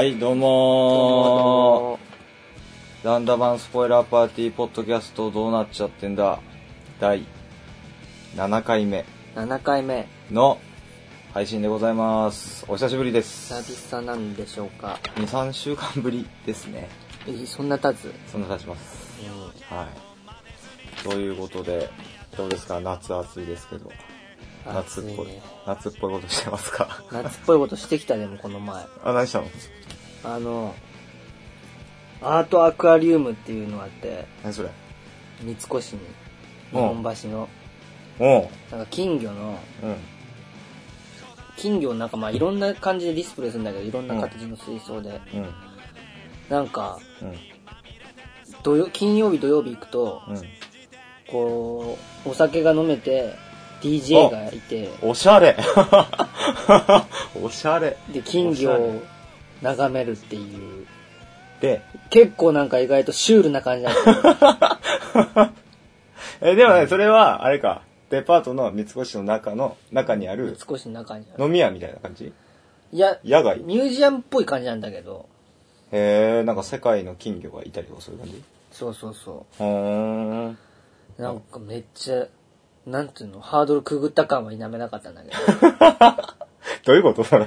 はい、どうもー。ランダマンスポイラーパーティーポッドキャストどうなっちゃってんだ第7回目7回目、の配信でございます。お久しぶりです。久々なんでしょうか。2、3週間ぶりですね。え、そんな経つ？そんな経ちます。はい。ということで、どうですか？夏暑いですけど。夏っぽいね夏っぽいことしてますか？夏っぽいことしてきたでも、この前。あ、何したの？あの、アートアクアリウムっていうのがあって、何それ？三越に、日本橋の、おう。なんか金魚の、うん。金魚なんかまあいろんな感じでディスプレイするんだけど、いろんな形の水槽で。うん。なんか、うん。土曜、金曜日土曜日行くと、うん。こう、お酒が飲めて、DJ がいて、おしゃれおしゃれ で、金魚を眺めるっていう、で、結構なんか意外とシュールな感じだった。え、でもね、それは、あれか、デパートの三越の中の、中にある少し中にある。飲み屋みたいな感じ？いや、野外？ミュージアムっぽい感じなんだけど、へえ、なんか世界の金魚がいたりとかそういう感じ？そうそうそほーん。う。なんかめっちゃ、なんていうの、ハードルくぐった感は否めなかったんだけど。どういうことそれ？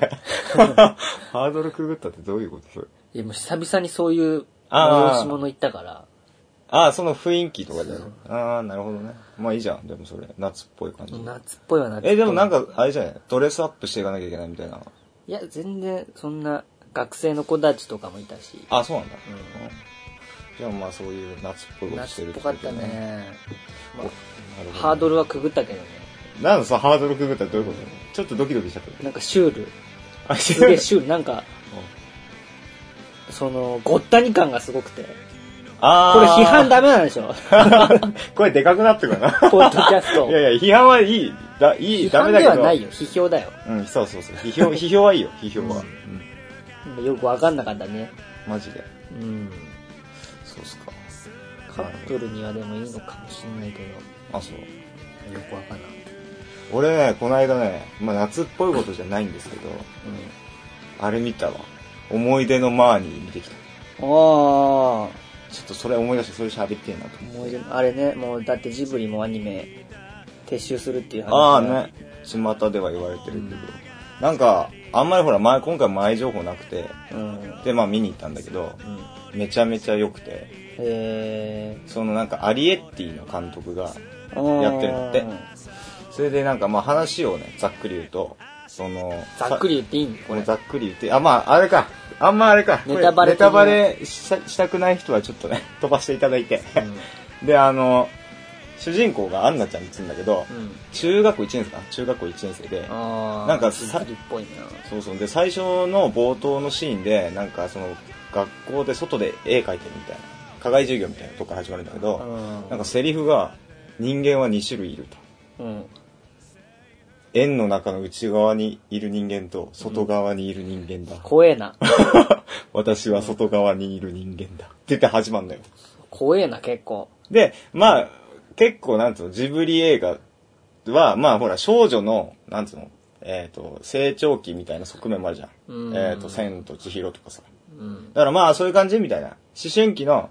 ハードルくぐったってどういうことそれ？いやもう久々にそういう催し物行ったから、ああ、その雰囲気とかじゃないああ、なるほどね。まあいいじゃん、でもそれ。夏っぽい感じ。夏っぽいは夏っぽい。え、でもなんか、あれじゃない？ドレスアップしていかなきゃいけないみたいな。いや、全然そんな学生の子たちとかもいたし、あ、そうなんだ。ううんじゃあまあそういう夏っぽいことしてる夏っぽかったね。まあ。ハードルはくぐったけどね。なんだそのハードルくぐったらどういうこと？ちょっとドキドキしちゃった。なんかシュール。あ、すげえシュール。なんか、その、ごったに感がすごくて。あこれ批判ダメなんでしょ？これでかくなってるかな？ポッドキャストい。やいや、批判はいい。だいい、ダメだけど。ではないよ。批評だよ。うん、そうそうそう。批評、批評はいいよ、批評は。うんよくわかんなかったね。マジで。うん。そうっすか。カップルにはでもいいのかもしんないけあ、そう。ど、よくわかんない。俺ね、この間ね、まあ夏っぽいことじゃないんですけど、うあれ見たわ。思い出のマーニー見てきた。ん。ああ、ちょっとそれ思い出して、それ喋ってえなと思って。あれね、もうだってジブリもアニメ撤収するっていう話ああがね、巷では言われてるけど。なんか、あんまりほら、前、今回前情報なくて、うん。で、まあ見に行ったんだけど、うん。めちゃめちゃ良くて、へそのなんかアリエッティの監督が、えー。やってるんだってそれでなんかまあ話をね、ざっくり言うと、その、ざっくり言っていいんこれ。ざっくり言って、あ、まあ、あれか。あんまあれか。ネタバレネタバレしたしたくない人はちょっとね、飛ばしていただいて。うん。で、あの、主人公がアンナちゃんって言うんだけど、うん。中学校1年生かな？中学校1年生で。なんかジさっぽいな。そうそう。で、最初の冒頭のシーンで、なんかその、学校で外で絵描いてるみたいな、課外授業みたいなとこから始まるんだけど、うん。なんかセリフが、人間は2種類いると。うん。円の中の内側にいる人間と外側にいる人間だ。怖えな。私は外側にいる人間だ。って言って始まるんだよ。怖えな、結構。で、まあ、結構なんつうの、ジブリ映画は、まあほら、少女の、なんつうの、えっ、と、成長期みたいな側面もあるじゃん。うんえっ、と、千と千尋とかさ。うん。だからまあ、そういう感じみたいな。思春期の、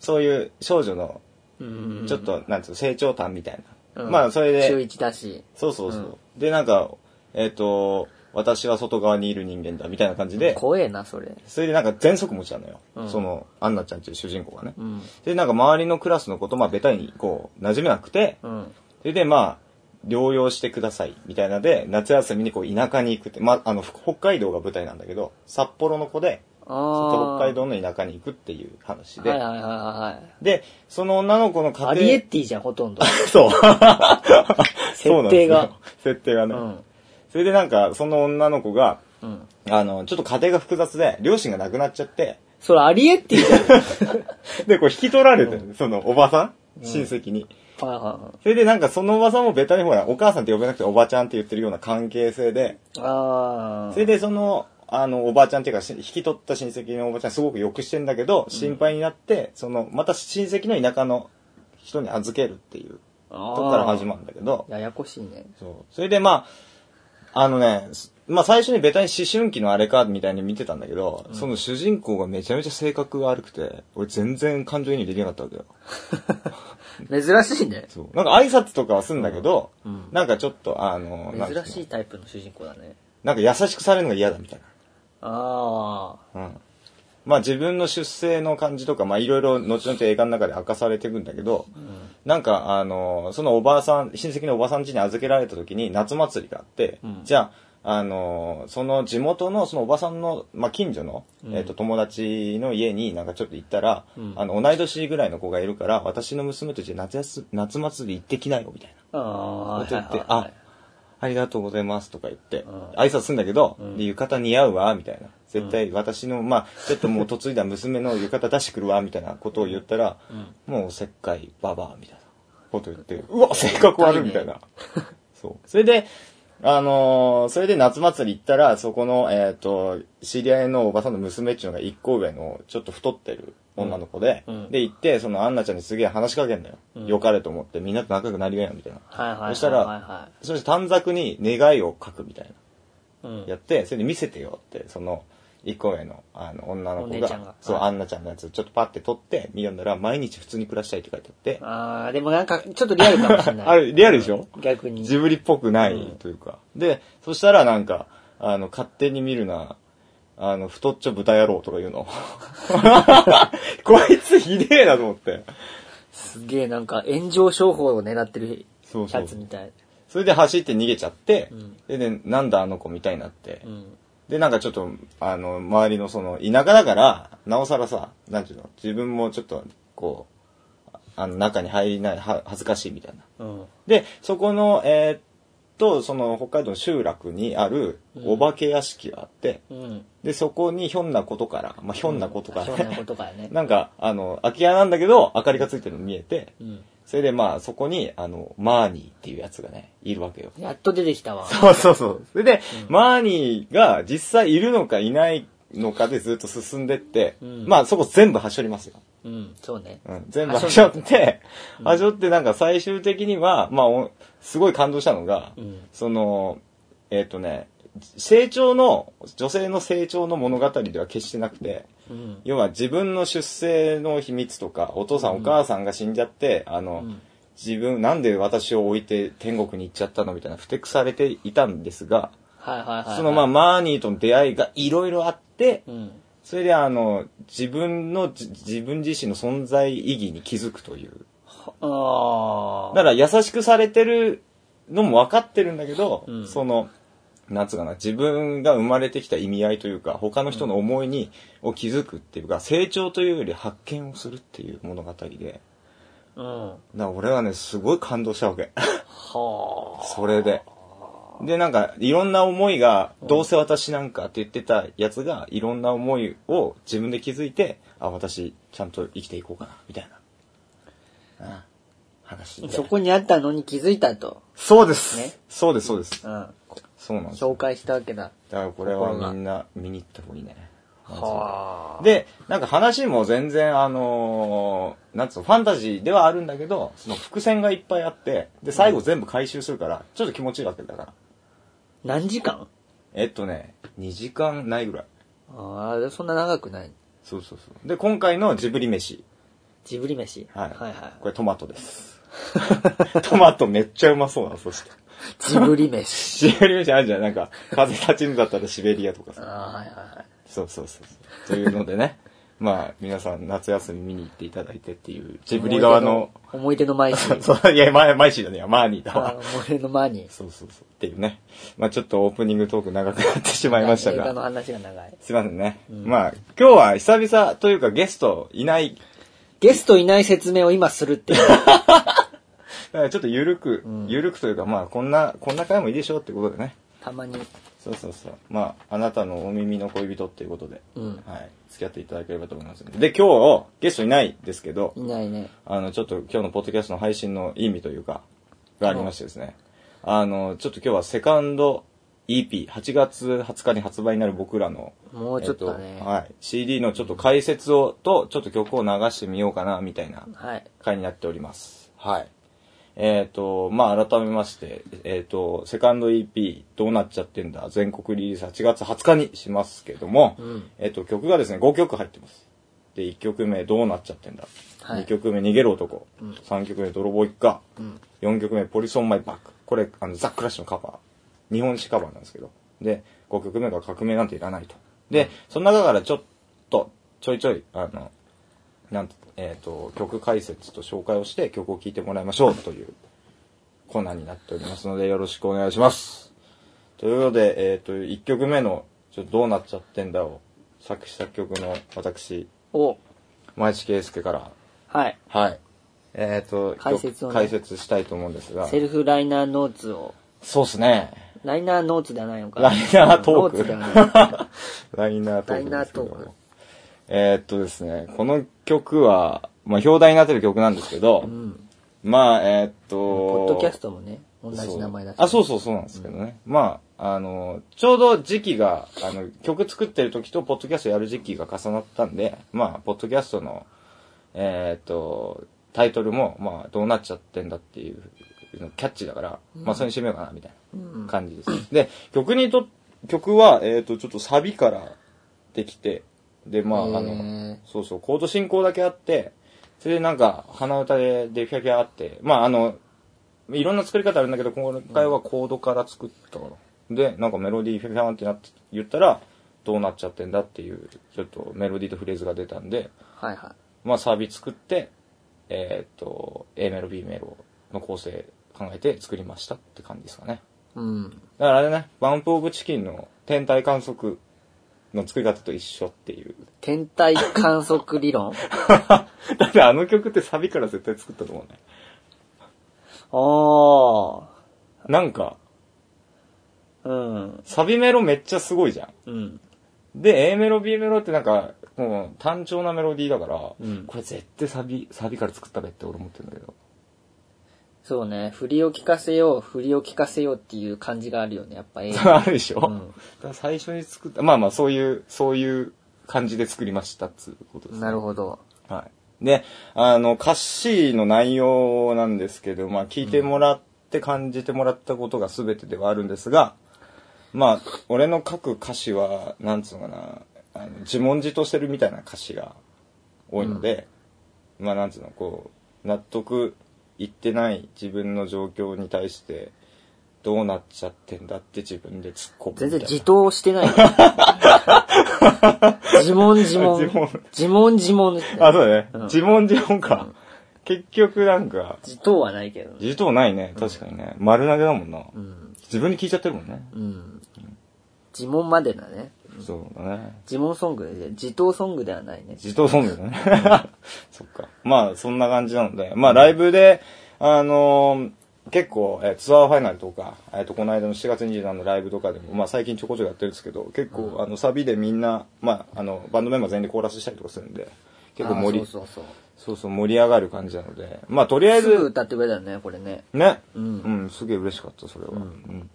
そういう少女の、うん。ちょっと、なんつうの、成長感みたいな。うんまあ、それ中で、1だし。そうそうそう。で、なんか、えっ、と、私は外側にいる人間だ、みたいな感じで、怖えな、それ。それでなんか全速持ちなのよ。うんその、アンナちゃんっていう主人公がね。うん。で、なんか周りのクラスのこと、まあ、ベタにこう、馴染めなくて、うん。それでまあ、療養してください、みたいなので、夏休みにこう、田舎に行くって、まあ、あの、北海道が舞台なんだけど、札幌の子で、ああ。北海道の田舎に行くっていう話で、はいはいはいはい。で、その女の子の家庭、アリエッティじゃん、ほとんど。そう。そうなんですよ設定が。設定がね。うん。それでなんか、その女の子が、うん。あの、ちょっと家庭が複雑で、両親が亡くなっちゃって、それアリエッティじゃん。で、こう引き取られてる、そのおばさん？親戚に。はいはそれでなんかそのおばさんもベタにほら、お母さんって呼べなくておばちゃんって言ってるような関係性で。ああ。それでその、あの、おばちゃんっていうか、し引き取った親戚のおばちゃんすごくよくしてんだけど、心配になって、その、また親戚の田舎の人に預けるっていうとこから始まるんだけど、ややこしいね。そう。それでまあ、あのね、すまあ最初にベタに思春期のあれか、みたいに見てたんだけど、その主人公がめちゃめちゃ性格が悪くて、俺全然感情移入できなかったわけよ。珍しいね。そう。なんか挨拶とかはするんだけど、うんなんかちょっと、あの、珍しいタイプの主人公だね。なんか優しくされるのが嫌だみたいああ。な。うん。まあ自分の出生の感じとか、まあいろいろ後々映画の中で明かされていくんだけど、なんかあの、そのおばあさん、親戚のおばさん家に預けられた時に夏祭りがあって、うんじゃあ、あの、その地元のそのおばさんの、まあ近所の、うんえっと友達の家になんかちょっと行ったら、うんあの、同い年ぐらいの子がいるから、私の娘とじゃあ夏休夏祭り行ってきなよ、みたいな。ああ。はいはいはいあ、ありがとうございますとか言って、うん挨拶するんだけど、浴衣似合うわ、みたいな。絶対私の、まあ、ちょっともう嫁いだ娘の浴衣出してくるわ、みたいなことを言ったら、もうおせっかいババア、みたいなこと言って、うわ、性格悪い、みたいな。そう。それで、あのーそれで夏祭り行ったら、そこの、えっ、と、知り合いのおばさんの娘っていうのが一個上の、ちょっと太ってる女の子で、うんで、行って、そのアンナちゃんにすげえ話しかけんだよ。うんよかれと思って、みんなと仲良くなりようや、みたいな。はいはいはいはい。そしたらはそして短冊に願いを書くみたいな。うん。やって、それで見せてよって、その、一個上の、あの、女の子が、お姉ちゃんがそう、はいアンナちゃんのやつ、ちょっとパッて取って、見読んだら、毎日普通に暮らしたいって書いてあって、ああ、でもなんか、ちょっとリアルかもしれない。あれ、リアルでしょ？逆に。ジブリっぽくないというか。で、そしたらなんか、あの、勝手に見るな、あの、太っちょ豚野郎とか言うの。こいつひでえなと思って。すげえなんか炎上商法を狙ってるやつみたい。それで走って逃げちゃって、うんで、で、なんだあの子みたいになって、うん。で、なんかちょっと、あの、周りのその、田舎だから、なおさらさ、なんていうの、自分もちょっと、こう、あの、中に入りない、は恥ずかしいみたいな。うん。で、そこの、えーっと、その、北海道の集落にある、お化け屋敷があって、うん。で、そこにひょんなことから、まあ、ひょんなことからひょんなこね、とからね。なんか、あの、空き家なんだけど、明かりがついてるの見えて、うん。それでまあ、そこに、あの、マーニーっていうやつがね、いるわけよ。やっと出てきたわ。そうそうそう。それで、マーニーが実際いるのかいないのかでずっと進んでって、うんまあそこ全部はしょりますよ。うん、そうね。うん、全部はしょって、はしょってなんか最終的には、まあおすごい感動したのが、うん。その、えっ、とね、成長の、女性の成長の物語では決してなくて、うん。要は自分の出生の秘密とか、お父さん、お母さんが死んじゃって、あの、うん自分、なんで私を置いて天国に行っちゃったのみたいな、ふてくされていたんですが、はいはいはいはい。そのまあ、マーニーとの出会いがいろいろあって、うん。それであの、自分の、じ自分自身の存在意義に気づくという。ああ。だから優しくされてるのも分かってるんだけど、うんその、なんつうかな、自分が生まれてきた意味合いというか、他の人の思いに、を気づくっていうか、成長というより発見をするっていう物語で、うん。だから俺はね、すごい感動したわけ。はあ。それで。で、なんか、いろんな思いが、どうせ私なんかって言ってたやつが、いろんな思いを自分で気づいて、あ、私、ちゃんと生きていこうかな、みたいな。うん話で。そこにあったのに気づいたと。そうです、ねそうです、そうです。うん。そうなんです。だ紹介したわけだ。からこれはみんな見に行った方がいいね。はあ。、で、なんか話も全然あのーなんつうの、ファンタジーではあるんだけど、その伏線がいっぱいあって、で、最後全部回収するから、ちょっと気持ちいいわけだから。何時間？えっとね、2時間ないぐらい。ああ、そんな長くない？そうそうそう。で、今回のジブリ飯。ジブリ飯？はい。はいはい。これトマトです。トマトめっちゃうまそうな、そして。ジブリ飯。シベリア飯あるじゃん。なんか、風立ちぬだったらシベリアとかさ。ああ、はいはいはい。そうそうそうそう。というのでね。まあ、皆さん夏休み見に行っていただいてっていう、ジブリ側の、思い出のマイシー。そう、いや、ママイシーだね。マーニーだあわ。思い出のマニー。そうそうそう。っていうね。まあちょっとオープニングトーク長くなってしまいました映画のが。話が長い。すいませんね。まあ、今日は久々というかゲストいない。ゲストいない説明を今するっていう。だからちょっとゆるく、うんゆるくというか、まあこんな、こんな回もいいでしょうってことでね。たまに。そうそうそう。まあ、あなたのお耳の恋人っていうことで、うん。はい。付き合っていただければと思います。で、今日、ゲストいないですけど、いないね。あの、ちょっと今日のポッドキャストの配信の意味というか、がありましてですね。あの、ちょっと今日はセカンド EP、8月20日に発売になる僕らの、もうちょっとね。えっとはい。CD のちょっと解説を、と、ちょっと曲を流してみようかな、みたいなはい。回になっております。はい。えっ、と、まあ、改めまして、えっ、と、セカンド EP、どうなっちゃってんだ、全国リリース8月20日にしますけども、うんえっ、と、曲がですね、5曲入ってます。で、1曲目、どうなっちゃってんだ。はい2曲目、逃げる男。うん3曲目、泥棒一家。うん。4曲目、ポリソンマイバック。これ、あの、ザ・クラッシュのカバー。日本史カバーなんですけど。で、5曲目が革命なんていらないと。で、その中からちょっと、ちょいちょい、あの、なんと、えっ、と、曲解説と紹介をして曲を聴いてもらいましょう というコーナーになっておりますので、よろしくお願いします。ということで、えっ、と、1曲目の、ちょっとどうなっちゃってんだを、作詞作曲の私、お、前地圭介から、はい。はい。えっ、と、解説をね解説したいと思うんですが。セルフライナーノーツを、そうっすね。ライナーノーツではないのかライナートーク。ライナートーク。ライナートーク。えーっとですね、この曲は、まあ、表題になってる曲なんですけど、うん。まあ、えーっと、ポッドキャストもね、同じ名前だあ、そうそうそうなんですけどね。まあ、あの、ちょうど時期が、あの、曲作ってる時と、ポッドキャストやる時期が重なったんで、まあ、ポッドキャストの、えーっと、タイトルも、まあ、どうなっちゃってんだっていう、キャッチだから、まあ、それにしてみようかな、みたいな感じです。で、曲にと、曲は、えーっと、ちょっとサビからできて、で、まあ、あへのー、そうそう、コード進行だけあって、それでなんか、鼻歌で、で、フィャフィャあって、まあ、あの、いろんな作り方あるんだけど、今回はコードから作ったから。で、なんかメロディーフィャフィャンってなって言ったら、どうなっちゃってんだっていう、ちょっとメロディーとフレーズが出たんで、はいはまあサービス作って、えーっと、A メロ、B メロの構成考えて作りましたって感じですかね。い。うん。だからあれね、バンプオブチキンの天体観測の作り方と一緒っていう。天体観測理論？だってあの曲ってサビから絶対作ったと思うね。あなんか、あ。うん。サビメロめっちゃすごいじゃん。うん。で、A メロ、B メロってなんか、もう単調なメロディーだから、うんこれ絶対サビ、サビから作ったべって俺思ってるんだけど。そうね。振りを聞かせよう、振りを聞かせようっていう感じがあるよね。やっぱ映 あ画。るでしょ、うんだから最初に作った、まあまあそういう、そういう感じで作りましたっつうことです、なるほど。はい。で、あの、歌詞の内容なんですけど、まあ聞いてもらって感じてもらったことが全てではあるんですが、まあ、俺の書く歌詞は、なんつうのかな、あの自問自答してるみたいな歌詞が多いので、まあなんつうの、こう、納得いってない自分の状況に対して、どうなっちゃってんだって自分で突っ込む。全然自答してない。自問自問。自問自問自問あ、そうだね。うん自問自問か。結局なんか、自答はないけどね。自答ないね。確かにね。丸投げだもんな。うん。自分に聞いちゃってるもんね。うん。自問までだね。そうだね。自問ソングで、自答ソングではないね。自答ソングだね。そっか。まあ、そんな感じなので、まあ、ライブで、あのー結構、えーツアーファイナルとか、えっ、と、この間の7月27のライブとかでも、まあ、最近ちょこちょこやってるんですけど、結構、あの、サビでみんな、まあ、あの、バンドメンバー全員でコーラスしたりとかするんで、結構盛り、あそうそうそう。そうそう、盛り上がる感じなので、まあ、とりあえすぐず、歌ってくれたよね、これね。ね。ううんん、すげえ嬉しかった、それは。うん。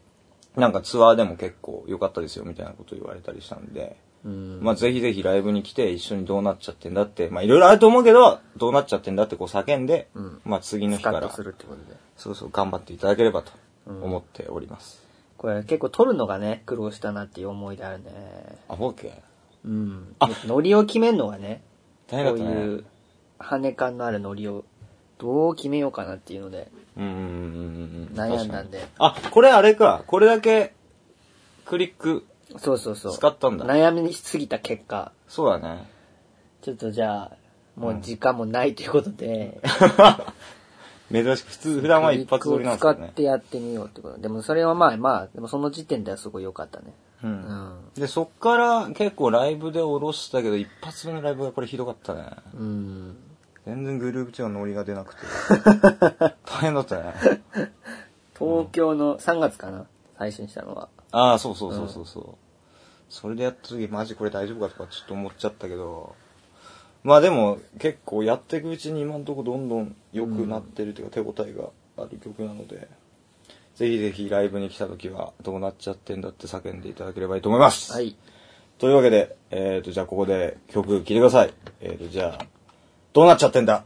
なんかツアーでも結構良かったですよ、みたいなこと言われたりしたんで、うん。まあぜひぜひライブに来て一緒にどうなっちゃってんだって、まあいろいろあると思うけど、どうなっちゃってんだってこう叫んで、うんまあ次の日からスカッと、するってことで。そうそう頑張っていただければと思っております。これ結構撮るのがね、苦労したなっていう思いであるね。あ、オーケーうん。ノリを決めるのがね、こう大変だったね。いう羽感のあるノリをどう決めようかなっていうのでうんうんうんうんうん。悩んだんで。あ、これあれか。これだけ、クリック、そうそうそう。使ったんだ悩みすぎた結果、そうだね。ちょっとじゃあ、もう時間もないということで、珍しく、普通、普段は一発撮りなんです使っ。てやってみようってこと。でもそれはまあまあ、でもその時点ではすごい良かったね。う。うんん。で、そっから結構ライブで下ろしたけど、一発目のライブがこれひどかったね。うん。全然グループチのノリが出なくて。大変だったね。東京の3月かな？最初にしたのは。ああ、そうそうそうそうそう。それでやった時、マジこれ大丈夫かとかちょっと思っちゃったけど、まあでも結構やっていくうちに今んとこどんどん良くなってるというか、手応えがある曲なので、ぜひぜひライブに来た時はどうなっちゃってんだって叫んでいただければいいと思います。はい。というわけで、えっ、と、じゃあここで曲聴いてください。えっ、と、じゃあ、どうなっちゃってんだ？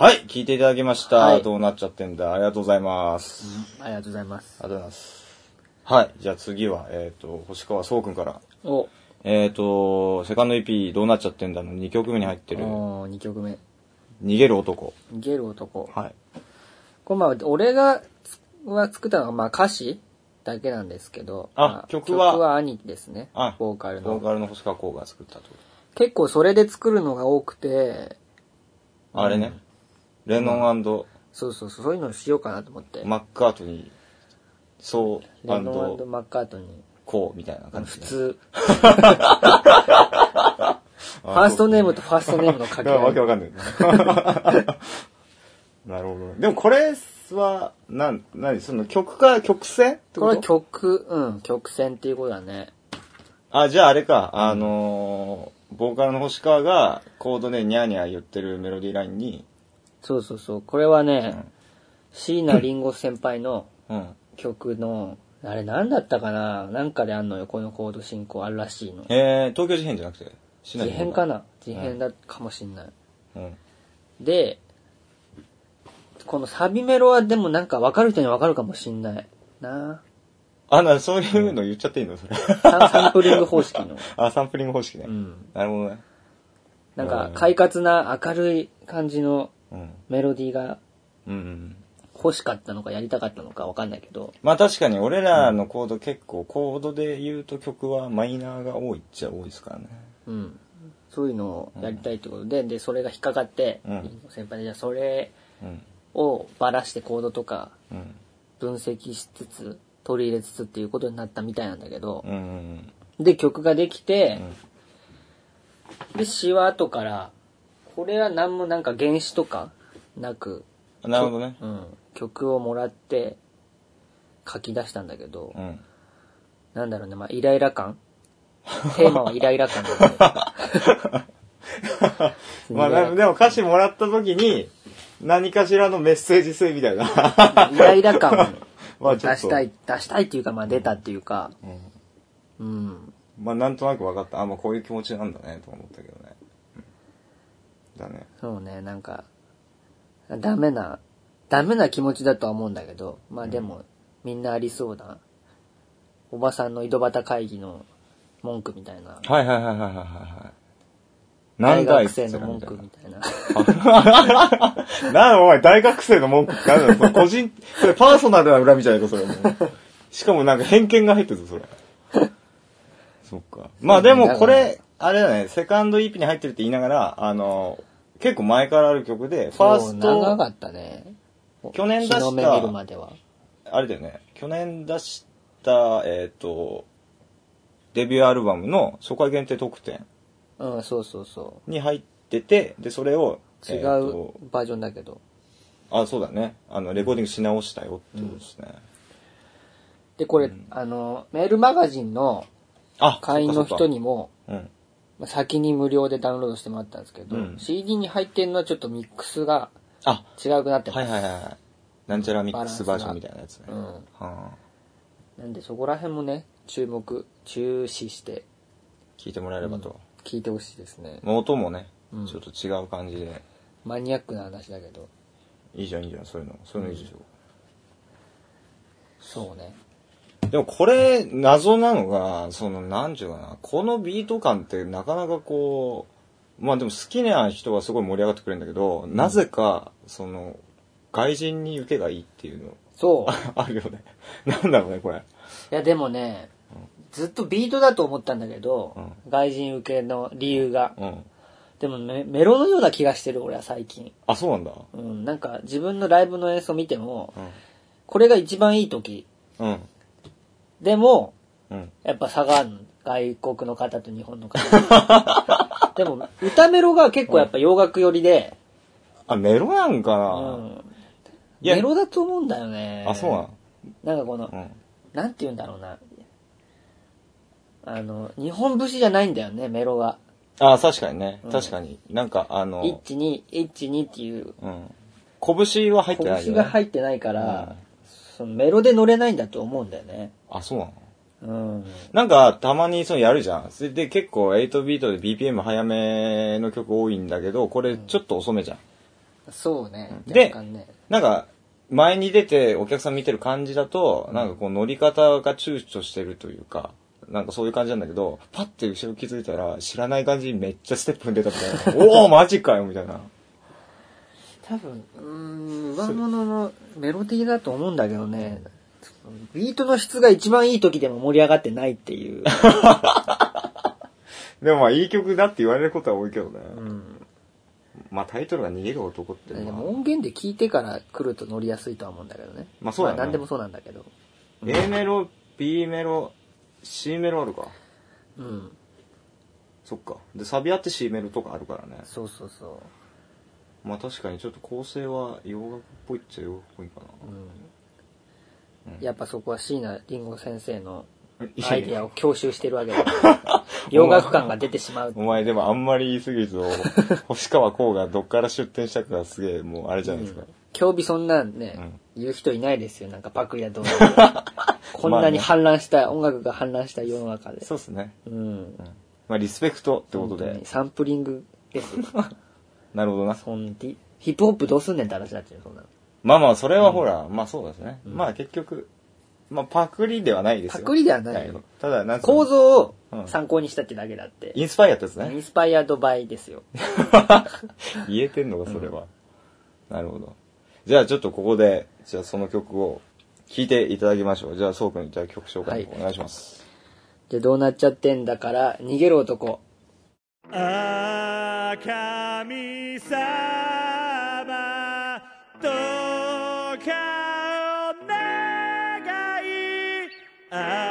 はい、聞いていただきました。はいどうなっちゃってんだ。ありがとうございます。ありがとうございますありがとうございます。はい、じゃあ次は、えっ、と、星川そうくんから。おえっ、と、セカンド EP どうなっちゃってんだの2曲目に入ってる、お2曲目逃げる男。「逃げる男」はい。これまあ俺がつは作ったのがまあ歌詞だけなんですけどあま曲は？曲は兄ですねあボーカルのボーカルの星川こうが作ったと。結構それで作るのが多くてあれね、レノンそうそうそうそういうのをしようかなと思って。マッカートニー、そうレノンマッカートニー。こうみたいなあ感じ普通。ファーストネームとファーストネームの掛けが わけ合いわかんない。なるほど。でもこれは、なん、なに、その曲か、曲線ってこれこと曲うん曲線っていうことだね。あ、じゃああれか、あのーボーカルの星川がコードでニャーニャー言ってるメロディーラインに、そうそうそう。これはね、椎名林檎先輩のうん。曲のあれ何だったかな？なんかであんのよこのコード進行あるらしいの。えー、東京事変じゃなくて、しない事変かな？事変だかもしんない、うん。でこのサビメロはでもなんか分かる人には分かるかもしんないな。あ、な、そういうの言っちゃっていいの？それ。サンサンプリング方式の。あ、サンプリング方式ね。うん。なるほどね。なんか快活な明るい感じのうん。メロディーがうんうん。欲しかったのかやりたかったのか分かんないけどまあ確かに俺らのコード結構、コードで言うと曲はマイナーが多いっちゃ多いですからね。うんそういうのをやりたいってことで、でそれが引っかかって、うん先輩でじゃあそれうん。をばらしてコードとかうん。分析しつつ取り入れつつっていうことになったみたいなんだけどう、ん。で曲ができて、で詩は後からこれは何もなんか原詞とかなく、なるほどね。うん、曲をもらって書き出したんだけど、うん。なんだろうねまあイライラ感テーマはイライラ感だね まあなでも歌詞もらった時に、何かしらのメッセージ性みたいな。イライラ感 まあちょっとを出したい、出したいっていうか、まあ出たっていうか、うん。まあなんとなく分かった。あ、まあこういう気持ちなんだね、と思ったけどね。うんだね。そうね、なんか、ダメな、ダメな気持ちだとは思うんだけど、まあでも、みんなありそうな、おばさんの井戸端会議の文句みたいな、はいはいはいはいはいはい。大なんだ学生の文句みみたいな。な。なんだお前大学生の文句ってなんだよそれ個人、それパーソナルな恨みじゃないか、それもう。しかもなんか偏見が入ってるぞ、それ。そっか。まあでもこれ、あれだね、セカンド EP に入ってるって言いながら、あの、結構前からある曲で、ファースそう長かト、ったね。去年出したるまでは。あれだよね、去年出した、えっ、と、デビューアルバムの初回限定特典うん、そうそうそに入ってて、で、それを、う。違えーバージョンだけど。あ、そうだね。あの、レコーディングし直したよってことですね。で、これ、あの、メールマガジンのあ、会員の人にも、そっかそっか。まあ先に無料でダウンロードしてもらったんですけど、うん CD に入ってるのはちょっとミックスがうん。あ、違くなってます。はいはいはいはい。なんちゃらミックスバージョンみたいなやつね。うん。はあ、なんでそこら辺もね、注目、注視して聞いてもらえればと。聞いてほしいですね。まあ音もね、うんちょっと違う感じで。マニアックな話だけど。いいじゃんいいじゃん、そういうの。そういうのいいでしょ。そうね。でもこれ、謎なのが、その、なんちゅうかな、このビート感ってなかなかこう、まあでも好きな人はすごい盛り上がってくれるんだけど、なぜか、その、外人に受けがいいっていうの、そう。あるよね。なんだろうね、これ。いやでもね、ずっとビートだと思ったんだけど、外人受けの理由が。うん。でもメメロのような気がしてる、俺は最近。あ、そうなんだ。うん、なんか自分のライブの演奏見ても、うん。これが一番いい時。うん。でも、うん。やっぱ差があるの外国の方と日本の方。でも、歌メロが結構やっぱ洋楽寄りで、あ、メロなんかうな、ん。いやメロだと思うんだよね。あ、そうなの？なんかこの、うん。なんて言うんだろうな。あの、日本節じゃないんだよね、メロが。あ、確かにね。うん確かに。なんか、あの、一ッ2、1、2っていう、うん。拳は入ってないよ、ね。拳が入ってないから、うんそのメロで乗れないんだと思うんだよね。あ、そうなの？うん。なんか、たまにそうやるじゃん。それで結構8ビートで BPM 早めの曲多いんだけど、これちょっと遅めじゃん。そうね。でね。なんか、前に出てお客さん見てる感じだと、なんかこう乗り方が躊躇してるというか、なんかそういう感じなんだけど、パッて後ろ気づいたら、知らない感じにめっちゃステップ踏んでたみたいな。おおマジかよみたいな。多分、うーん、上物のメロディーだと思うんだけどね、ビートの質が一番いい時でも盛り上がってないっていう。でもまあいい曲だって言われることは多いけどね。うん。まあタイトルが逃げる男ってでまあも音源で聞いてから来ると乗りやすいとは思うんだけどね。まあそうだね何でもそうなんだけど。A メロ、B メロ、C メロあるか。うん。そっか。で、サビあって C メロとかあるからね。そうそうそう。まあ確かにちょっと構成は洋楽っぽいっちゃ洋楽っぽいかな。うん。やっぱそこは椎名林檎先生のアイデアを踏襲してるわけだ。洋楽感が出てしまう。お前でもあんまり言い過ぎると、星川光がどっから出店したかがすげえもうあれじゃないですか。競技そんなんね、言う人いないですよ。なんかパクリやどうの こんなに氾濫した、音楽が氾濫した世の中で。そうですね。うん。まあリスペクトってことで。サンプリングですよ。なるほどな。そんヒヒップホップどうすんねんって話になっちゃうよそんなの。まあまあそれはほら、まあそうですね。まあ結局、まあパクリではないですよ。パクリではないよただ、なん構造をうん参考にしたってだけだって。インスパイアってやつね。インスパイアドバイですよ。言えてんのか、それは。なるほど。じゃあちょっとここで、じゃあその曲を聴いていただきましょう。じゃあ、そうくん、じゃあ曲紹介はいお願いします。じゃあどうなっちゃってんだから、逃げる男。ああ神様どうかお願い。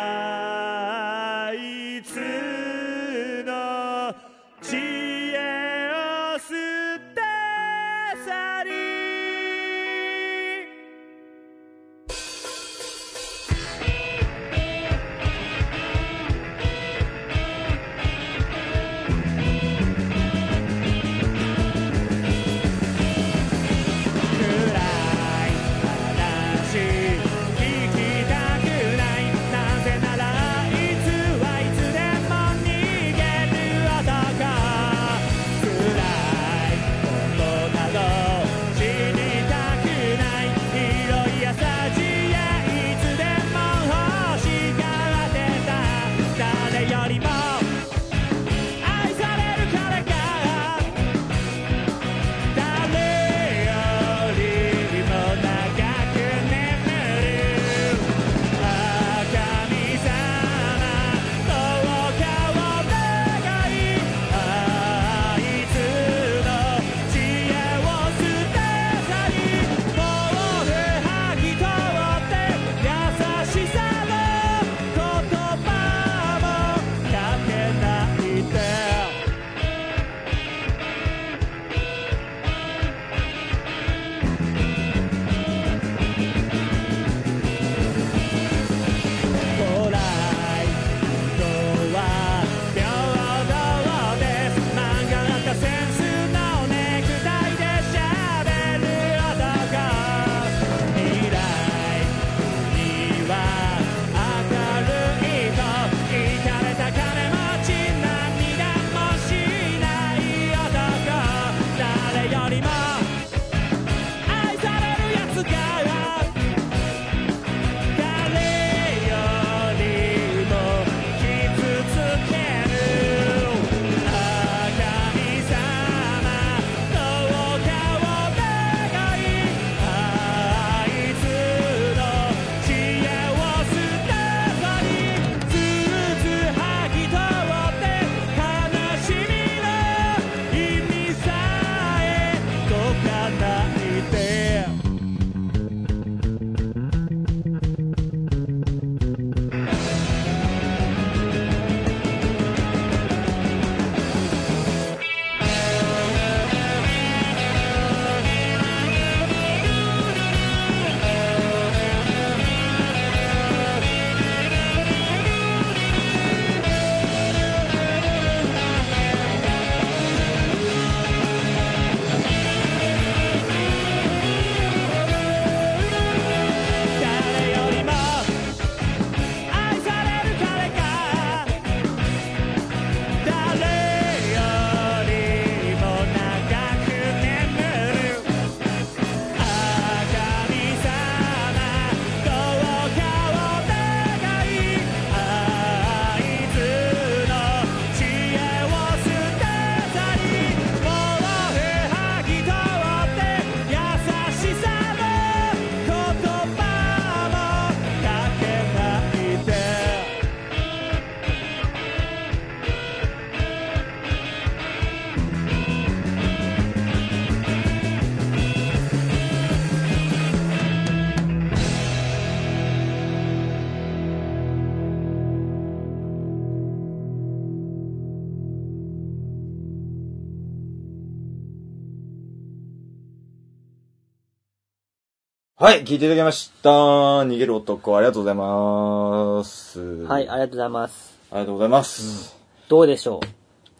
はい、聞いていただきました。逃げる男、ありがとうございます。はい、ありがとうございます。ありがとうございます。どうでしょ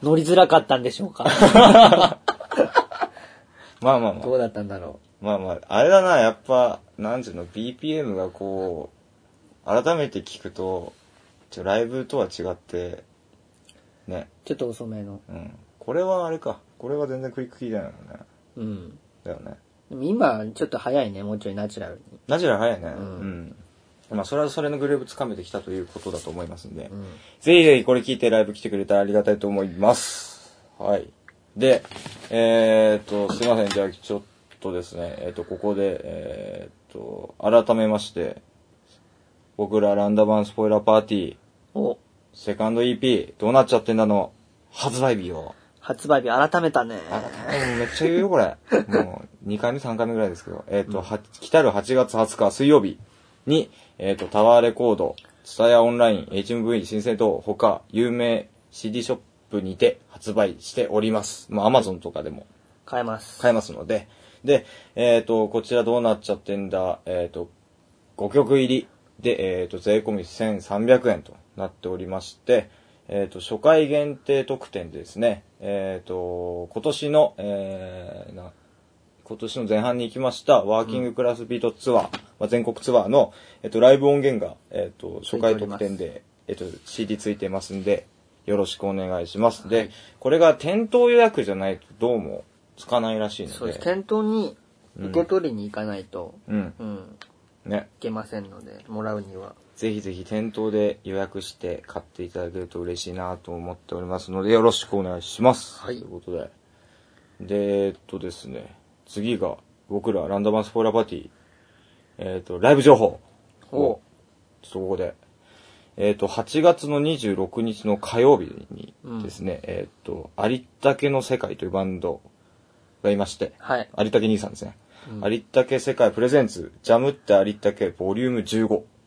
う？乗りづらかったんでしょうか？まあまあまあど。うだったんだろまあまあ、あれだな、やっぱ、なんていうの、BPM がこう、改めて聞くと、ちょライブとは違って、ね、う。ちょっと遅めの。うん。これはあれか。これは全然クリックキーだよね。うん。だよね。でも今、ちょっと早いね、もうちょいナチュラルに。ナチュラル早いね。んうん。まあ、それはそれのグループつかめてきたということだと思いますんで、うん。ぜひぜひこれ聞いてライブ来てくれたらありがたいと思います。はい。で、えー、っと、すいません。じゃあ、ちょっとですね、えーっと、ここで、えー、っと、改めまして、僕らランダバンスポイラーパーティー、お、セカンド EP、どうなっちゃってんだの、発売日を。発売日改めたね。めっちゃ言うよ、これ。もう、2回目、3回目ぐらいですけど。えっ、と、は、来たる8月20日水曜日に、えっ、と、タワーレコード、ツタヤオンライン、HMV 新生堂、他、有名 CD ショップにて発売しております。まあ、アマゾンとかでも変えます。買えますので。で、えっ、と、こちらどうなっちゃってんだ、えっ、と、5曲入りで、えっ、と、税込み1300円となっておりまして、えっ、と、初回限定特典でですね、えっ、と、今年の、えーな、今年の前半に行きました、ワーキングクラスビートツアー、まあ、全国ツアーの、えっ、と、ライブ音源が、えっ、と、初回特典で、えっ、と、CD ついてますんで、よろしくお願いします。で、これが店頭予約じゃないとどうもつかないらしいので。そうです。店頭に受け取りに行かないと、うん。うん、ね。いけませんので、もらうには。ぜひぜひ店頭で予約して買っていただけると嬉しいなと思っておりますので、よろしくお願いします。はいということで。で、えっとですね、次が僕らランダマンスポイラーパーティー、えっと、ライブ情報おを、ちょっとここで、えっと、8月の26日の火曜日にですね、えっと、ありったけの世界というバンドがいまして、はい。ありったけ兄さんですね。うんありったけ世界プレゼンツ、ジャムってありったけボリューム15。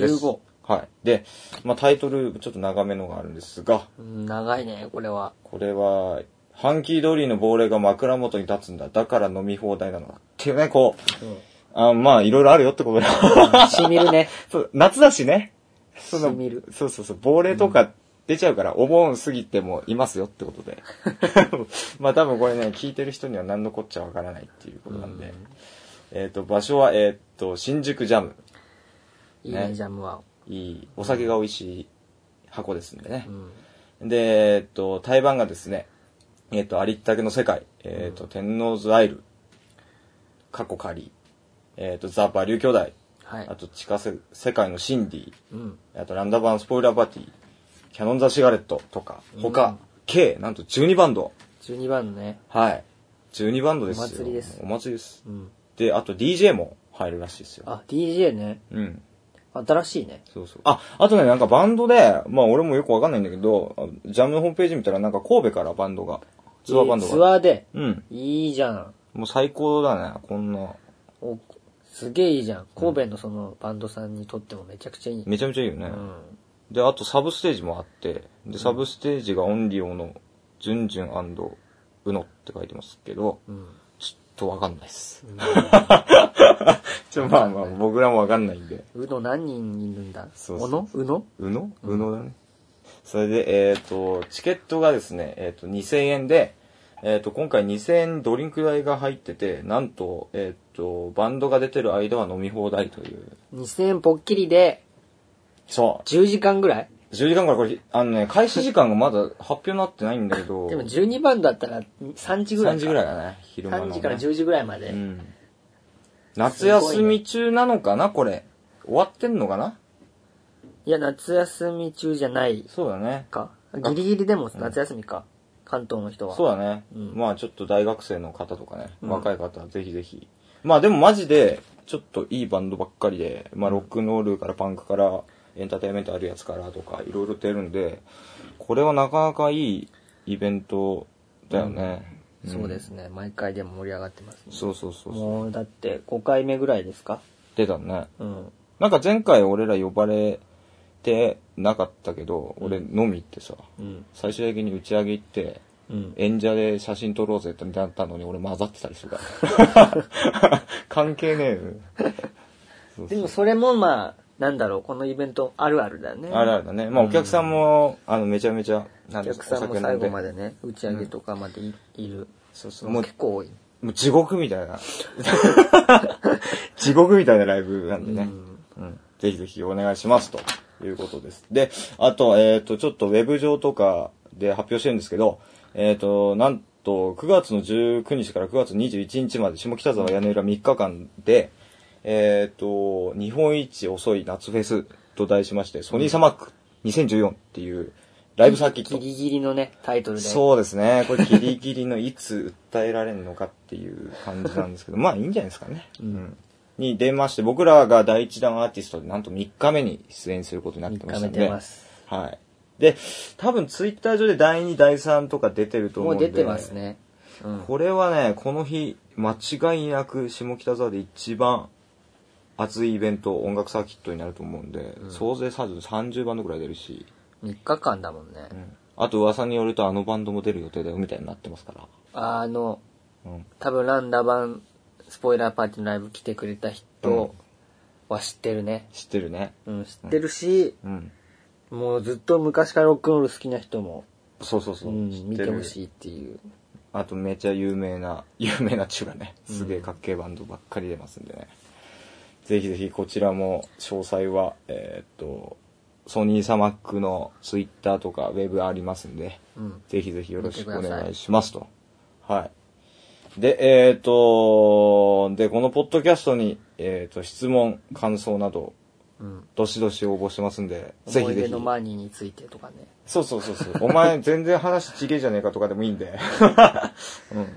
です15。はい。で、まあ、タイトルちょっと長めのがあるんですが、うん長いね、これは。これは、ハンキードリーの亡霊が枕元に立つんだ。だから飲み放題なのだ。っていうね、こう、あまあ、いろいろあるよってことだ。しみるね。そう、夏だしね。そしみるそうそうそう、亡霊とか出ちゃうから、お盆過ぎてもいますよってことで。まあ多分これね、聞いてる人には何のこっちゃわからないっていうことなんで。えっ、と、場所は、えっ、と、新宿ジャム。いいね、ねジャムは。いい、お酒が美味しい箱ですんでねう。ん。で、えっと、対バンがですね、えっと、ありったけの世界、えっと、天王洲アイル、過去仮、えっと、ザ・バリュー兄弟、はいあ。と、地下せ世界のシンディ、うん。あと、ランダバンスポイラーパーティー、キャノン・ザ・シガレットとか、他、うん計、なんと12バンド。12番のね。はい。12バンドですよ。お祭りですお祭りです。うん。で、あと DJ も入るらしいですよ。あ、DJ ね。うん。新しいね。そうそう。あ、あとね、なんかバンドで、まあ俺もよくわかんないんだけど、あジャムのホームページ見たらなんか神戸からバンドが、ツアーバンドが。ツアーで。うん。いいじゃん。もう最高だね、こんな。おすげえいいじゃん。神戸のそのバンドさんにとってもめちゃくちゃいい。めちゃめちゃいいよね。うん。で、あとサブステージもあって、で、サブステージがオンリオの、ジュンジュンウノって書いてますけど、うん。ちょっとわかんないっす。ちょ、まあまあ、僕らもわかんないんで。うの何人いるんだ？そうそう。おの？うの？うの？うのだね。それで、えっ、と、チケットがですね、えっ、と、2000円で、えっ、と、今回2000円ドリンク代が入ってて、なんと、えっ、と、バンドが出てる間は飲み放題という。2000円ぽっきりでそ10時間ぐらい？う10時間からこれ、あのね、開始時間がまだ発表になってないんだけど、でも12番だったら3時ぐらい3か。時ぐらいだね、昼間の、ね。3時から10時ぐらいまで。うん。夏休み中なのかな、これ。終わってんのかな？いや、夏休み中じゃないそうだね。か。ギリギリでも夏休みか。関東の人は。そうだね。うんまあちょっと大学生の方とかね、うん若い方はぜひぜひ。まあでもマジで、ちょっといいバンドばっかりで、まあロックンロールからパンクから、エンターテインメントあるやつからとか、いろいろ出るんで、これはなかなかいいイベントだよね。んそうですね。毎回でも盛り上がってますね。そうそうそう。もうだって5回目ぐらいですか？出たね。うん。なんか前回俺ら呼ばれてなかったけど、俺飲み行ってさ、うん。最終的に打ち上げ行って、うん演者で写真撮ろうぜってなったのに俺混ざってたりするから。関係ねえでもそれもまあ、なんだろう、このイベントあるあるだよね。あるあるだね。まあお客さんも、あの、めちゃめちゃ、なおんです客さんも最後まで。でね、打ち上げとかまでい,、る。そうそう。もう結構多い。もう地獄みたいな。地獄みたいなライブなんでね。うん。ぜひぜひお願いしますということです。で、あと、えっ、と、ちょっとウェブ上とかで発表してるんですけど、えっ、と、なんと、9月の19日から9月21日まで下北沢屋根裏3日間で、えっ、と、日本一遅い夏フェスと題しまして、ソニーサマック2014っていうライブサーキットギ。リギリのね、タイトルで。そうですね。これギリギリのいつ訴えられるのかっていう感じなんですけど、まあいいんじゃないですかね。うん。に出まして、僕らが第一弾アーティストでなんと3日目に出演することになってました3んで。日目出ます。はい。で、多分ツイッター上で第2、第3とか出てると思うんで。もう出てます。ね。うん。これはね、この日、間違いなく下北沢で一番熱いイベント、音楽サーキットになると思うんで、総勢30バンドぐらい出るし、3日間だもんね。うんあと噂によるとあのバンドも出る予定だよみたいになってますから。あの、うん。多分ランダ版、スポイラーパーティーのライブ来てくれた人は知ってるね。知ってるね。うん、知ってるし、うん。もうずっと昔からロックンロール好きな人も、そうそうそうう。ん、見てほしいっていう。あとめちゃ有名な、有名な中がね、すげえかっけえバンドばっかり出ますんでね。ぜひぜひこちらも詳細は、えーっと、ソニーサマックのツイッターとかウェブありますんで、うん。ぜひぜひよろしくお願いしますと。はい。で、えーっと、で、このポッドキャストに、えーっと、質問、感想など、うん。どしどし応募してますんで、ぜひぜひの。マニーについてとかね。そうそうそうそう。お前全然話ちげえじゃねえかとかでもいいんで。うん。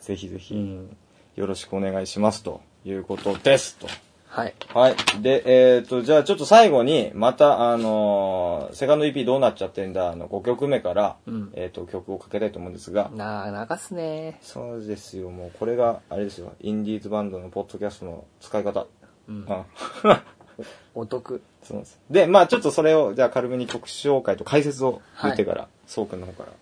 ぜひぜひ、ん。よろしくお願いしますということですと。はい。はい。で、えっ、と、じゃあちょっと最後に、また、あのーセカンド EP どうなっちゃってんだ、の5曲目から、うんえっ、と、曲をかけたいと思うんですが、なあ、流すね。そうですよ、もうこれが、あれですよ、インディーズバンドのポッドキャストの使い方。うん。あ お得。そうです。で、まあちょっとそれを、じゃあ軽めに曲紹介と解説を言ってから、そうくんの方から。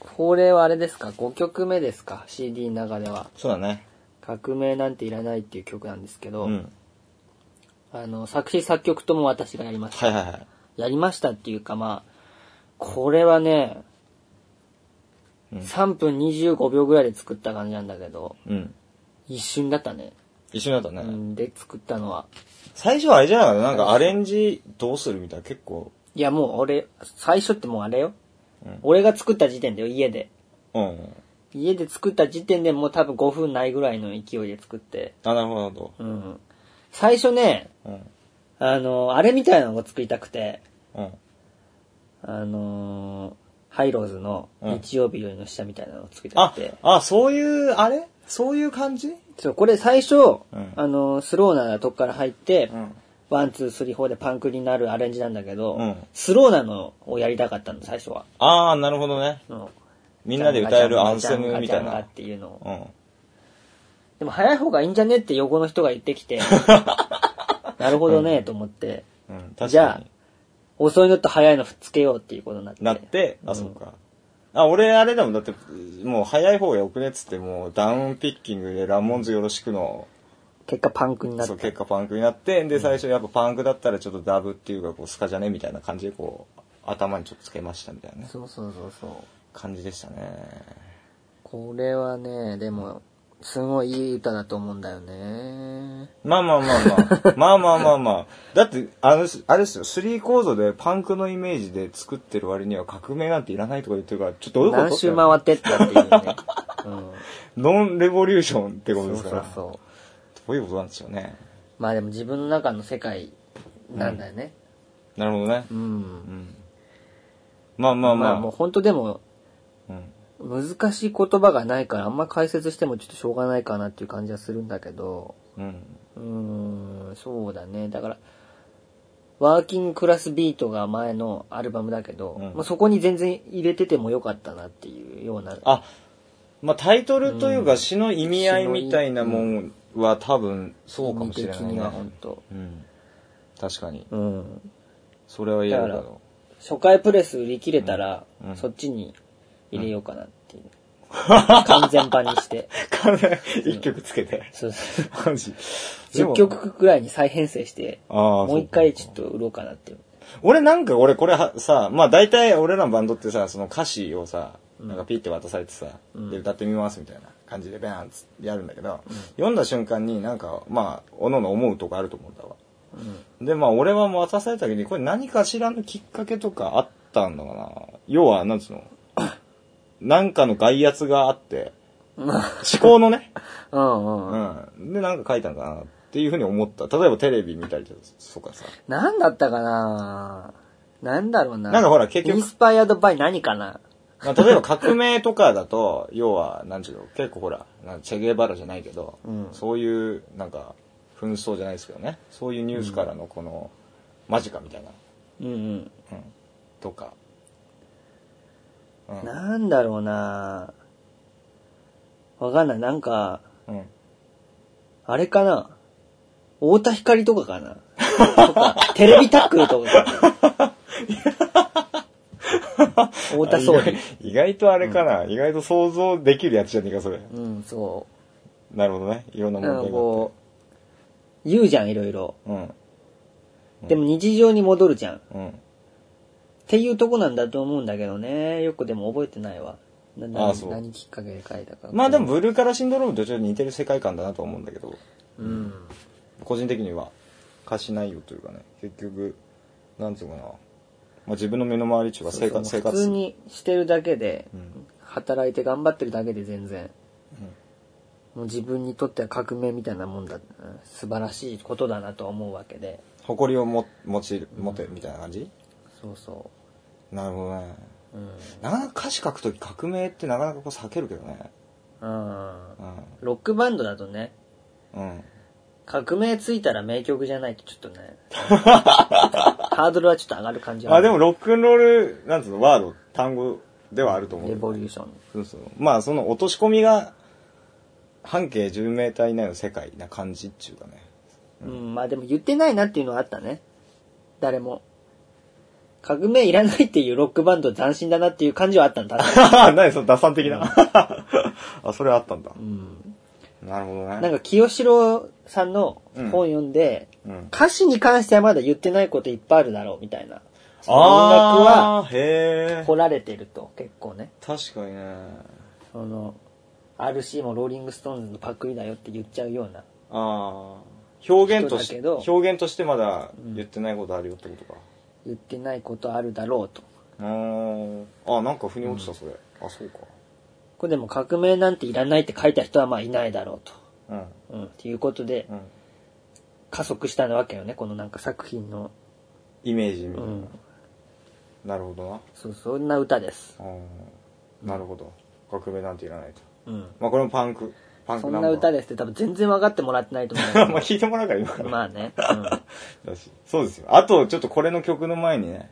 これはあれですか ?5 曲目ですか ?CD の中では。そうだね。革命なんていらないっていう曲なんですけど、うん。あの、作詞作曲とも私がやりました。はいはいはい。やりましたっていうかまあ、これはね、うん3分25秒ぐらいで作った感じなんだけど、うん。一瞬だったね。一緒になったね。うん、で作ったのは。最初はあれじゃなかった？なんかアレンジどうするみたいな結構。いやもう俺、最初ってもうあれよ。うん俺が作った時点でよ、家で。うん。家で作った時点でもう多分5分ないぐらいの勢いで作って。あ、なるほど。うん。最初ね、うん。あの、あれみたいなのを作りたくて、うん。あのーハイローズのうん日曜日よりの下みたいなのを作りたあくて。、あ、そういう、あれ？そういう感じ？そう、これ最初、んあの、スローなとこから入って、ん。 one, two, three, fourでパンクになるアレンジなんだけど、うんスローなのをやりたかったの、最初は。ああ、なるほどね。うんみんなで歌えるアンセムみたいなっ。ていうのを。うん。でも早い方がいいんじゃねって横の人が言ってきて、なるほどね、と思って、うん。確かに。じゃあ遅いのと早いのつけようっていうことになって。なって、あ、うんそうか。あ、俺、あれだもん。だって、もう早い方がよくねっつって、もうダウンピッキングでラモンズよろしくの、結果パンクになっそう、て。結果パンクになって、で、最初やっぱパンクだったらちょっとダブっていうか、こう、スカじゃねみたいな感じで、こう、頭にちょっとつけましたみたいなね、そうそうそうそう。感じでしたね。これはね、でも、すごいいい歌だと思うんだよね。まあまあまあまあ。まあまあまあまあ。だって、あの、あれですよ、スリー構造でパンクのイメージで作ってる割には革命なんていらないとか言ってるから、ちょっとどういうこと何周回ってったっていうね。うん。ノンレボリューションってことそうですから。そうそう。どういうことなんですよね。まあでも自分の中の世界なんだよね。なるほどね。うん。うん。まあまあまあ。まあもう本当でもうん。難しい言葉がないからあんま解説してもちょっとしょうがないかなっていう感じはするんだけど、うん。うーん、そうだね。だから、ワーキングクラスビートが前のアルバムだけど、うんまあそこに全然入れててもよかったなっていうような。あ、まあタイトルといううんか詩の意味合いみたいなもんは多分そうかもしれないね意味的には。本当。うん。確かに。うん。それは言えるだろ初回プレス売り切れたら、うんそっちに入れようかなっていう。完全版にして。一曲つけて。そうそう。マジ。でも10曲くらいに再編成して、ああ、もう一回ちょっと売ろうかなっていう。俺なんか俺これはさ、まあ大体俺らのバンドってさ、その歌詞をさ、なんかピッて渡されてさ、で歌ってみますみたいな感じでベーンつってやるんだけど、読んだ瞬間になんかまあ、おのの思うとこあると思うんだわ。でまあ俺はもう渡された時にこれ何かしらのきっかけとかあったのかな要は、なんつうの？なんかの外圧があって、思考のね、うんうん。うん。でなんか書いたのかなっていうふうに思った。例えばテレビ見たりとかさ。なんだったかな？なんだろうな。なんかほら結局インスパイアドバイ何かな？まあ、例えば革命とかだと、要は、なんちゅうの、結構ほら、なんチェゲバラじゃないけど、うんそういう、なんか、紛争じゃないですけどね、そういうニュースからのこの、マジかみたいな、うんうん。うん、とか。うん。なんだろうなわかんない。なんか、うん。あれかな太田光とかかなとか、テレビタックルとかかな 太田総理。意外とあれかな、意外と想像できるやつじゃねえか、それ。うん、そなるほどね。いろんなう。なん問題があって。かこう、言うじゃん、いろいろ。うん。でも日常に戻るじゃん。っうん。ていうとこなんだと思うんだけどね。よくでも覚えてないわ。あそう。何きっかけで書いたか。まあでも、ブルーカラーシンドロームとちょっと似てる世界観だなと思うんだけど、うん。個人的には歌詞内容というかね。結局なんていうのかな、まあ、自分の身の回りっていうか生活生普活通にしてるだけで、ん。働いて頑張ってるだけで全然、もう自分にとっては革命みたいなもんだ、うん素晴らしいことだなとは思うわけで。誇りをも持ち持てみたいな感じ、そうそなるほどねう。うん。なかなか歌詞書くとき革命ってなかなかこう避けるけどねうん。ロックバンドだとね、うんうん革命ついたら名曲じゃないとちょっとね、ハードルはちょっと上がる感じはあでもロックンロールなんつうのワード単語ではあると思うレボリューション。そうそうまあその落とし込みが半径10メーター以内の世界な感じっていうかねうん、まあでも言ってないなっていうのはあったね。誰も。革命いらないっていうロックバンド斬新だなっていう感じはあったんだ。何その打算的な、あそれあったんだ、うん。なるほどねなんか清志郎さんの本読んで、うん歌詞に関してはまだ言ってないこといっぱいあるだろうみたいな。その音楽はあーへえ掘られてると結構ね。確かにねその、RC もローリングストーンズのパクリだよって言っちゃうような。ああ表現とし人だけど表現としてまだ言ってないことあるよってことか言ってないことあるだろうと。あなんか腑に落ちたそれ、あそうかこれでも革命なんていらないって書いた人はまあいないだろうと。うんうん。っていうことでうん加速したわけよね。このなんか作品の。イメージみたいな、うん。なるほどなそう、そんな歌です。あーなるほど革命なんていらないとうん。まあこれもパンクパンそクナンバー。んな歌ですって多分全然分かってもらってないと思 まあ聞いてもらうからいいのかど。なまあね。だし。そうですよ。あとちょっとこれの曲の前にね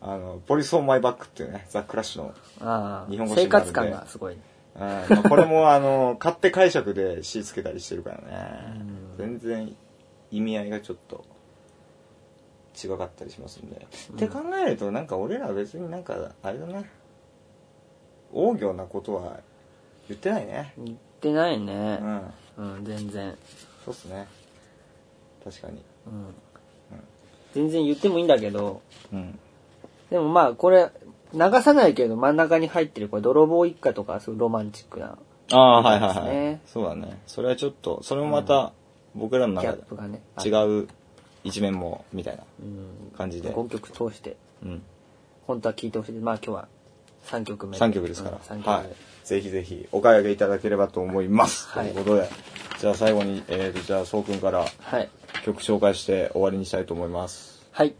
あのポリス・オン・マイ・バックっていうねザ・クラッシュのうん。ああ日本。語生詞になるんで。活感がすごい。うん。まあ、これもあの勝手解釈で詞つけたりしてるからね。全然意味合いがちょっと違かったりしますんで、って考えるとなんか俺らは別になんかあれだな。大行なことは言ってないね。言ってないうん。ね。うん、全然。そうっすね。確かに。うん。全然言ってもいいんだけど、うん。でもまあこれ、流さないけど真ん中に入ってるこれ泥棒一家とかすごいロマンチックな。ああはいはいはい、そうですね。そうだね。それはちょっとそれもまた僕らのギャ中でップがね。違う一面もみたいなうん。感じで、5曲通して、うん、本当は聴いてほしい。まあ今日は3曲目。3曲ですから、うん三曲目はい、ぜひぜひお買い上げいただければと思います、はい。ということでじゃあ最後に、えーとじゃあそうくんからはい。曲紹介して終わりにしたいと思います。はい。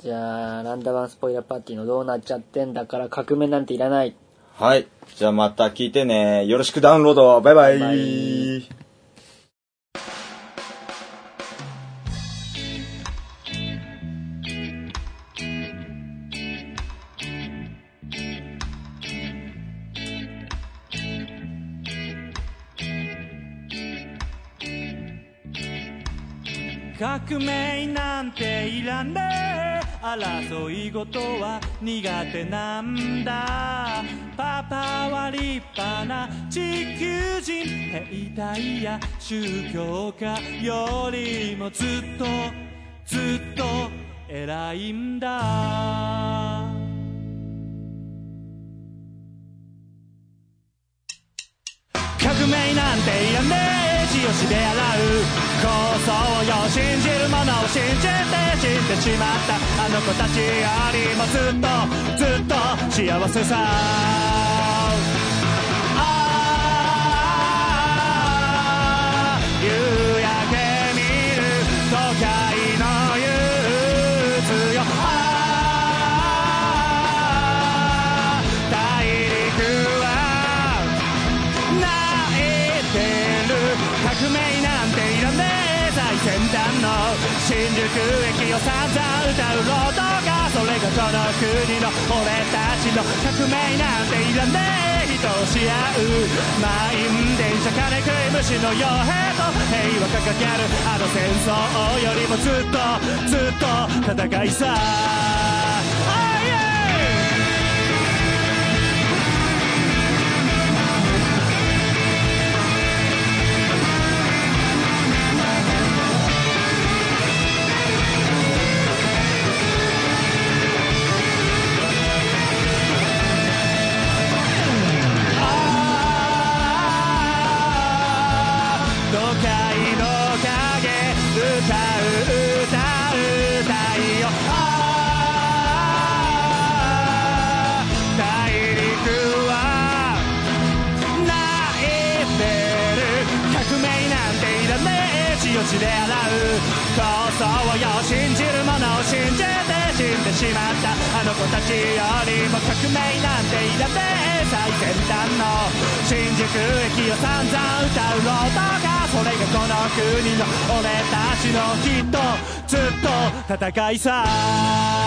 じゃあ、ランダワンスポイラーパーティーのどうなっちゃってんだから革命なんていらない。はい。じゃあまた聞いてね。よろしくダウンロード。バイ。バイバイ革命なんていらねえ争い事は苦手なんだ。パパは立派な地球人兵隊や宗教家よりもずっとずっと偉いんだ。革命なんていらねえ地をしで洗う。構想よ信じるものを信じて死んでしまった。あの子たちよりもずっとずっと幸せさ。新宿駅を散々歌うロードがそれがこの国の俺たちの革命なんていらねえ人をし合う満員電車金食い虫の傭兵と。平和掲げる。あの戦争よりもずっとずっと戦いさ。そうよ信じるものを信じて死んでしまった。あの子たちよりも革命なんていらねえ最先端の新宿駅を散々歌うロードがそれがこの国の俺たちのきっとずっと戦いさ。